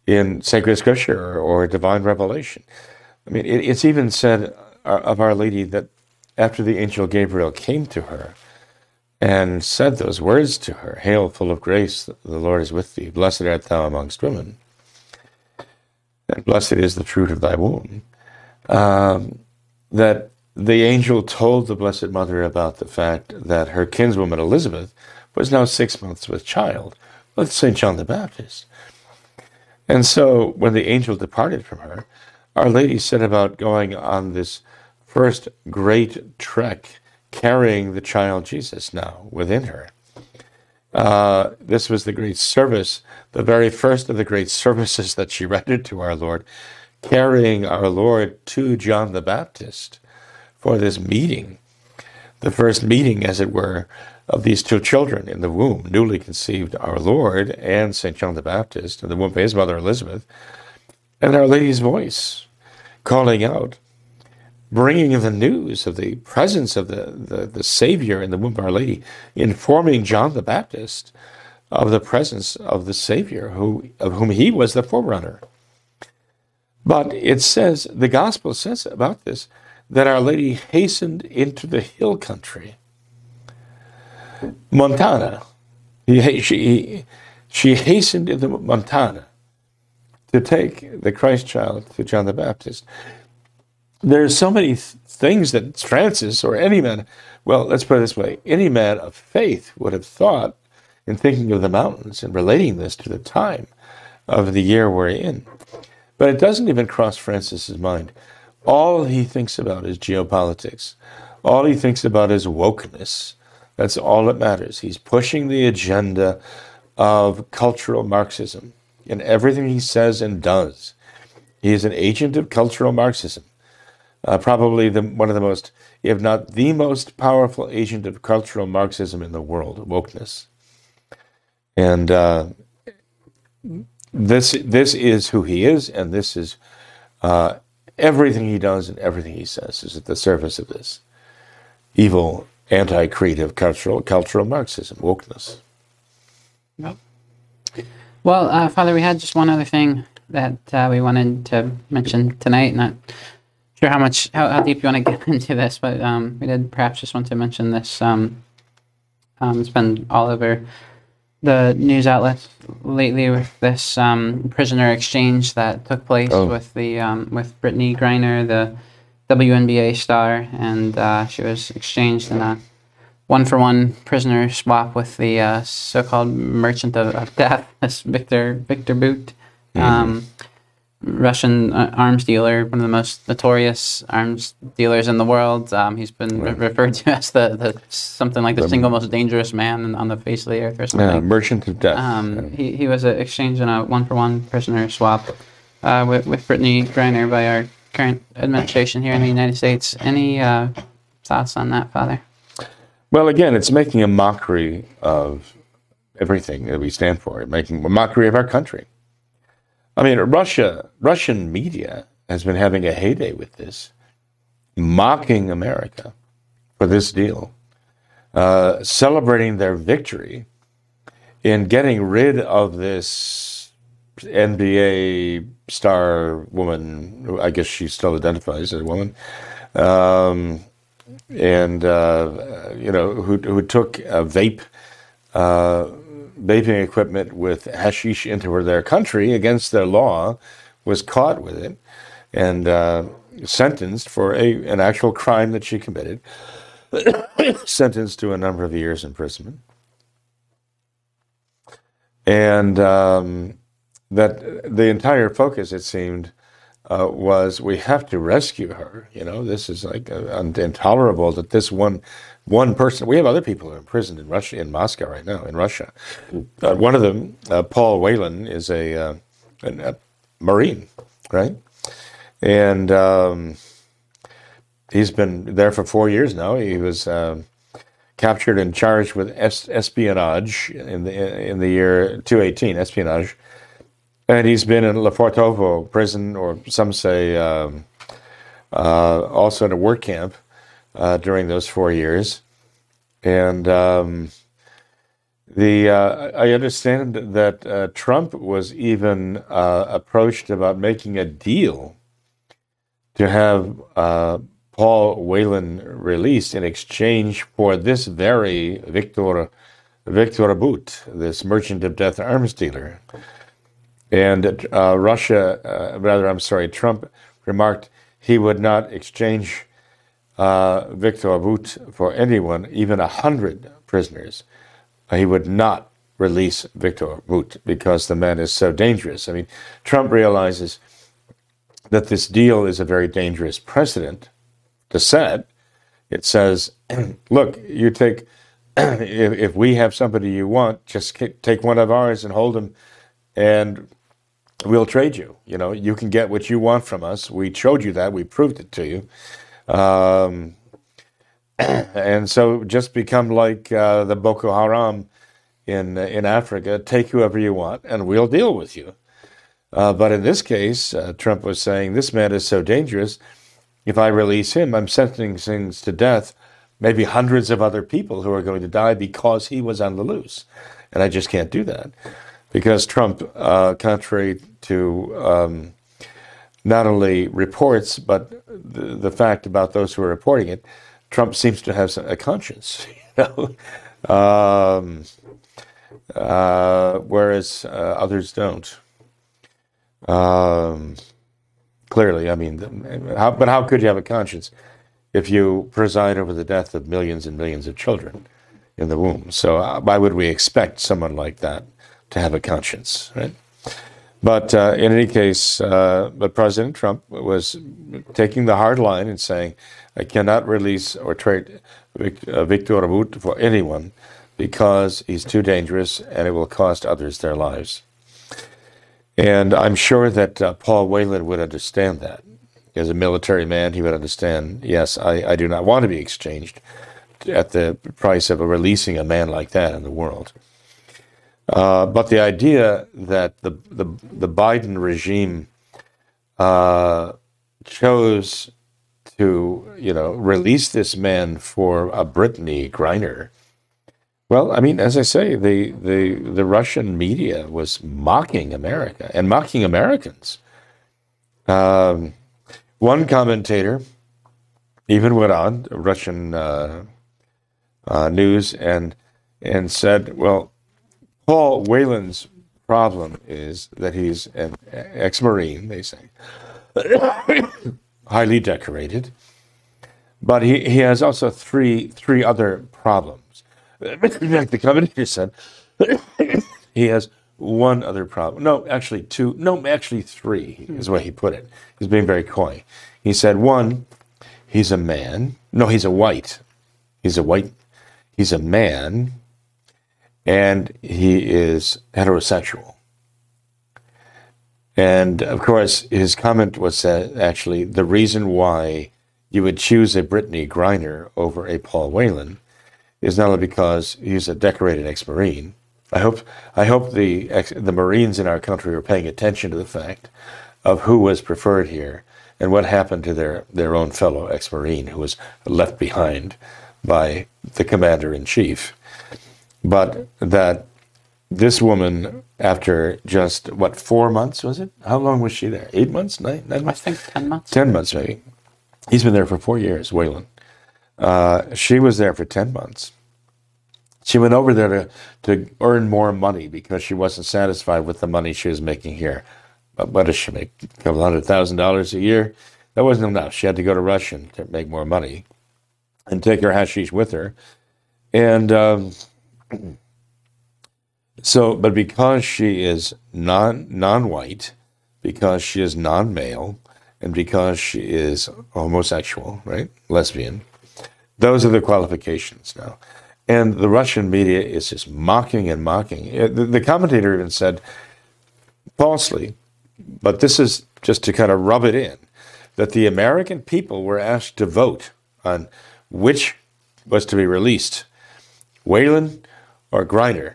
Speaker 2: in sacred scripture or, or, divine revelation. I mean, it, it's even said of Our Lady that after the angel Gabriel came to her and said those words to her Hail, full of grace, the Lord is with thee. Blessed art thou amongst women, and blessed is the fruit of thy womb. Um, that the angel told the Blessed Mother about the fact that her kinswoman Elizabeth was now six months with child with St. John the Baptist. And so when the angel departed from her, Our Lady set about going on this first great trek carrying the child Jesus now within her. Uh, this was the great service, the very first of the great services that she rendered to our Lord, carrying our Lord to John the Baptist for this meeting, the first meeting, as it were, of these two children in the womb, newly conceived our Lord and St. John the Baptist, in the womb of his mother Elizabeth, and Our Lady's voice calling out, bringing the news of the presence of the, the, the Savior in the womb of Our Lady, informing John the Baptist of the presence of the Savior, who, of whom he was the forerunner. But it says, the gospel says about this, that Our Lady hastened into the hill country. Montana. He, she, she hastened into Montana to take the Christ child to John the Baptist there's so many th- things that Francis or any man, well, let's put it this way any man of faith would have thought in thinking of the mountains and relating this to the time of the year we're in. But it doesn't even cross Francis's mind. All he thinks about is geopolitics. All he thinks about is wokeness. That's all that matters. He's pushing the agenda of cultural Marxism in everything he says and does. He is an agent of cultural Marxism. Uh, probably the, one of the most, if not the most powerful agent of cultural Marxism in the world, wokeness. And uh, this this is who he is, and this is uh, everything he does and everything he says is at the surface of this evil, anti-creative cultural cultural Marxism, wokeness.
Speaker 1: Yep. Well, uh, Father, we had just one other thing that uh, we wanted to mention tonight. Not sure how much how, how deep you want to *laughs* get into this, but um, we did perhaps just want to mention this. Um, um, it's been all over the news outlets lately with this um, prisoner exchange that took place
Speaker 2: Oh.
Speaker 1: with the um, with Brittney Griner, the WNBA star, and uh, she was exchanged in a one for one prisoner swap with the uh, so-called merchant of, of death, *laughs* this Victor Victor Bout, um, Russian uh, arms dealer, one of the most notorious arms dealers in the world. Um, he's been re- referred to as the, the something like the, single most dangerous man on the face of the earth or something.
Speaker 2: Yeah, merchant of death.
Speaker 1: Um, he, he was exchanged in a one for one prisoner swap uh, with, with Brittney Griner by our current administration here in the United States. Any uh, thoughts on that, Father?
Speaker 2: Well, again, it's making a mockery of everything that we stand for, making a mockery of our country. I mean, Russia, Russian media has been having a heyday with this, mocking America for this deal, uh, celebrating their victory in getting rid of this NBA star woman. I guess she still identifies as a woman. Um, and uh, you know who who took a vape uh, vaping equipment with hashish into her their country against their law, was caught with it, and uh, sentenced for a an actual crime that she committed, *coughs* sentenced to a number of years imprisonment, and um, that the entire focus it seemed uh, was we have to rescue her. You know, this is like uh, intolerable that this one one person. We have other people are imprisoned in Russia, in Moscow right now, in Russia. Uh, one of them, uh, Paul Whelan, is a, uh, an- a Marine, right? And um, he's been there for four years now. He was. um Captured and charged with es- espionage in the in the year 218, espionage, and he's been in Lefortovo prison, or some say um, uh, also in a work camp uh, during those four years. And um, the uh, I understand that uh, Trump was even uh, approached about making a deal to have uh, Paul Whelan released in exchange for this very Victor Victor Bout, this merchant of death arms dealer. And uh, Russia, rather, I'm sorry, Trump remarked he would not exchange uh, Victor Bout for anyone, even a hundred prisoners. He would not release Victor Bout because the man is so dangerous. I mean, Trump realizes that this deal is a very dangerous precedent to set. It says, *clears throat* look, you take, *clears throat* if, if we have somebody you want, just take one of ours and hold him, and we'll trade you. You know, you can get what you want from us. We showed you that. We proved it to you. Um, *clears throat* and so just become like uh, the Boko Haram in in Africa. Take whoever you want, and we'll deal with you. Uh, but in this case, uh, Trump was saying this man is so dangerous. If I release him, I'm sentencing to death maybe hundreds of other people who are going to die because he was on the loose, and I just can't do that because Trump, uh, contrary to um, not only reports but the, the fact about those who are reporting it, Trump seems to have a conscience, *laughs* you know, um, uh, whereas uh, others don't. Um, clearly, I mean, how, but how could you have a conscience if you preside over the death of millions and millions of children in the womb? So uh, why would we expect someone like that to have a conscience, right? But uh, in any case, uh, but President Trump was taking the hard line and saying, I cannot release or trade uh, Victor Bout for anyone because he's too dangerous and it will cost others their lives. And I'm sure that uh, Paul Whelan would understand that. As a military man, he would understand, yes, I, I do not want to be exchanged at the price of releasing a man like that in the world. Uh, but the idea that the, the, the Biden regime uh, chose to, you know, release this man for a Brittney Griner. Well, I mean, as I say, the, the, the Russian media was mocking America and mocking Americans. Um, one commentator even went on Russian uh, uh, news and and said, "Well, Paul Whelan's problem is that he's an ex-marine. They say, *coughs* highly decorated, but he, he has also three three other problems. *coughs* Fact, the commentator said *coughs* he has one other problem. No, actually two. No, actually three hmm. is the way he put it. He's being very coy. He said one, he's a man. No, he's a white. He's a white. He's a man, and he is heterosexual. And of course, his comment was that actually the reason why you would choose a Brittney Griner over a Paul Whelan is not only because he's a decorated ex-marine. I hope I hope the ex, the Marines in our country are paying attention to the fact of who was preferred here and what happened to their, their own fellow ex-marine who was left behind by the commander in chief. But that this woman, after just what four months was it? How long was she there? Eight months? Nine? nine
Speaker 1: I think 10 months.
Speaker 2: Ten months, maybe. He's been there for four years, Whelan. Uh, she was there for ten months. She went over there to, to earn more money because she wasn't satisfied with the money she was making here. But what does she make? A couple hundred thousand dollars a year? That wasn't enough. She had to go to Russia to make more money and take her hashish with her. And um, *clears throat* so, but because she is non non-white, because she is non-male, and because she is homosexual, right, lesbian, those are the qualifications now. And the Russian media is just mocking and mocking. Uh, The, the commentator even said, falsely, but this is just to kind of rub it in, that the American people were asked to vote on which was to be released, Whelan or Griner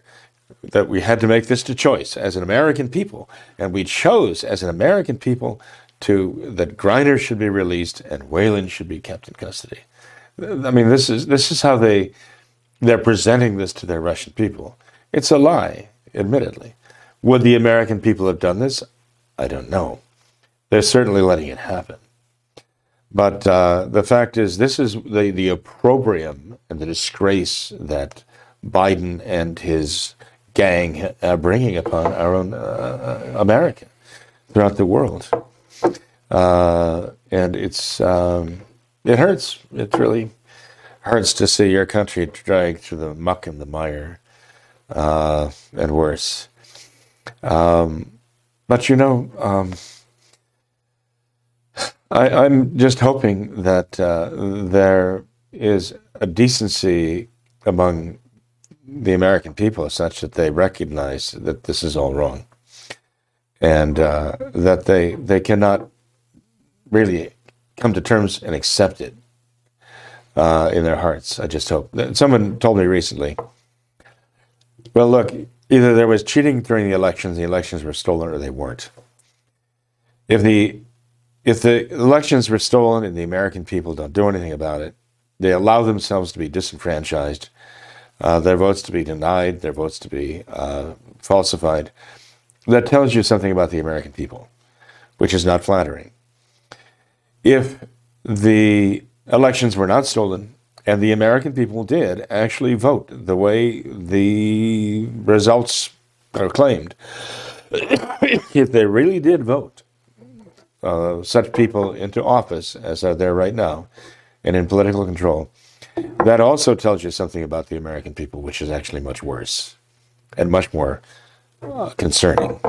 Speaker 2: that we had to make this to choice as an American people, and we chose as an American people to that Griner should be released and Whelan should be kept in custody. I mean, this is this is how they they're presenting this to their Russian people. It's a lie, admittedly. Would the American people have done this? I don't know. They're certainly letting it happen. But uh, the fact is, this is the, the opprobrium and the disgrace that Biden and his gang are bringing upon our own uh, America throughout the world. Uh, and it's um, it hurts. It really hurts to see your country dragged through the muck and the mire, uh, and worse. Um, but you know, um, I, I'm just hoping that uh, there is a decency among the American people such that they recognize that this is all wrong, and uh, that they they cannot really come to terms and accept it uh, in their hearts. I just hope. Someone told me recently. Well, look, either there was cheating during the elections, the elections were stolen, or they weren't. If the if the elections were stolen and the American people don't do anything about it, they allow themselves to be disenfranchised, uh, their votes to be denied, their votes to be uh, falsified. That tells you something about the American people, which is not flattering. If the elections were not stolen and the American people did actually vote the way the results are claimed, *coughs* if they really did vote uh, such people into office as are there right now and in political control, that also tells you something about the American people, which is actually much worse and much more uh, concerning.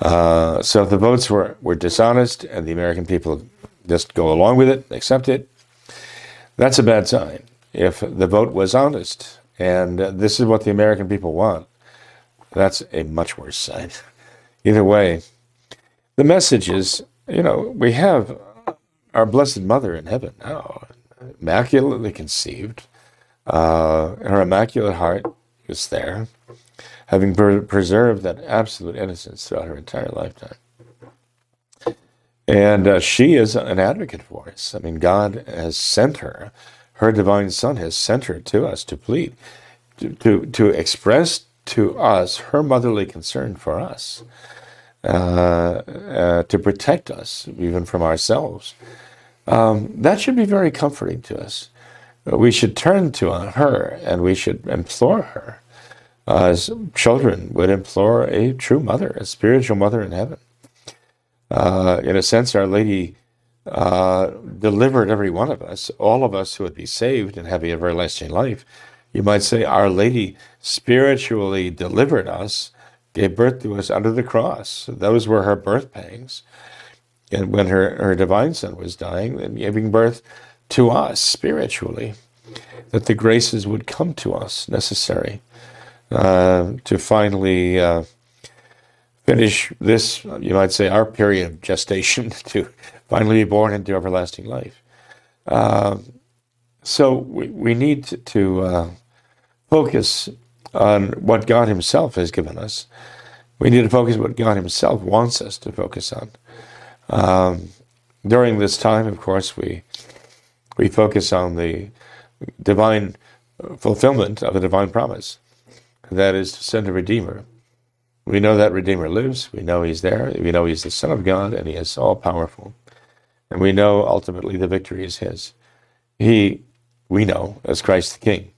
Speaker 2: Uh, so if the votes were, were dishonest and the American people just go along with it, accept it, That's a bad sign. If the vote was honest, and uh, this is what the American people want, that's a much worse sign. *laughs* Either way, the message is, you know, we have our Blessed Mother in heaven now, immaculately conceived. Uh, her immaculate heart is there, having per- preserved that absolute innocence throughout her entire lifetime. And uh, she is an advocate for us. I mean, God has sent her, her divine Son has sent her to us to plead, to, to, to express to us her motherly concern for us, uh, uh, to protect us even from ourselves. Um, that should be very comforting to us. We should turn to her and we should implore her as children would implore a true mother, a spiritual mother in heaven. Uh, in a sense, Our Lady uh, delivered every one of us, all of us who would be saved and have everlasting life. You might say, Our Lady spiritually delivered us, gave birth to us under the cross. Those were her birth pangs. And when her, her divine son was dying and giving birth to us spiritually, that the graces would come to us necessary uh, to finally uh, finish this, you might say, our period of gestation *laughs* to finally be born into everlasting life. Uh, so we, we need to, to uh, focus on what God Himself has given us. We need to focus what God Himself wants us to focus on. Um, during this time, of course, we we focus on the divine fulfillment of the divine promise. That is to send a Redeemer we know that Redeemer lives. We know He's there. We know He's the Son of God and He is all powerful. And we know ultimately the victory is His. He, we know, as Christ the King.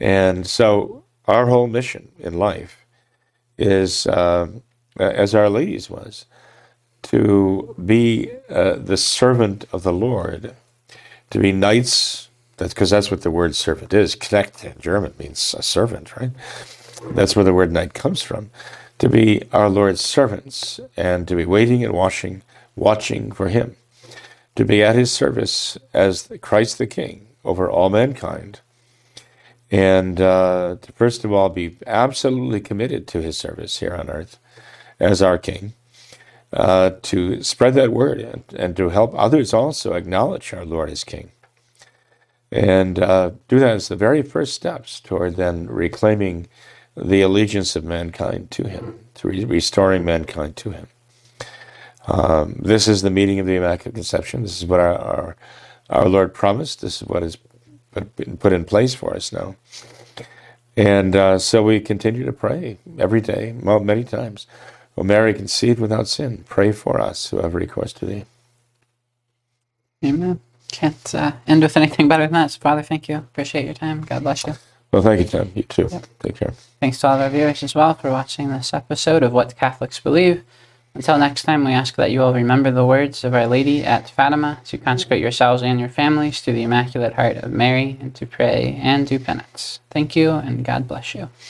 Speaker 2: And so our whole mission in life is, uh, as Our Lady's was, to be uh, the servant of the Lord, to be knights. That's because that's what the word servant is. Knecht in German means a servant, right? That's where the word knight comes from to be our Lord's servants and to be waiting and watching, watching for Him, to be at His service as Christ the King over all mankind, and uh, to first of all be absolutely committed to His service here on earth as our King. Uh, to spread that word and, and, to help others also acknowledge our Lord as King. And uh, do that as the very first steps toward then reclaiming the allegiance of mankind to him, to re- restoring mankind to him. Um, this is the meeting of the Immaculate Conception. This is what our, our, our Lord promised. This is what has been put in place for us now. And uh, so we continue to pray every day, well, many times. O Mary, conceived without sin, pray for us who have recourse to thee.
Speaker 1: Amen. Can't uh, end with anything better than that. So, Father, thank you. Appreciate your time. God bless you.
Speaker 2: Well, thank you, Tim. You too. Yep. Take care.
Speaker 1: Thanks to all our viewers as well for watching this episode of What Catholics Believe. Until next time, we ask that you all remember the words of Our Lady at Fatima to consecrate yourselves and your families to the Immaculate Heart of Mary and to pray and do penance. Thank you, and God bless you.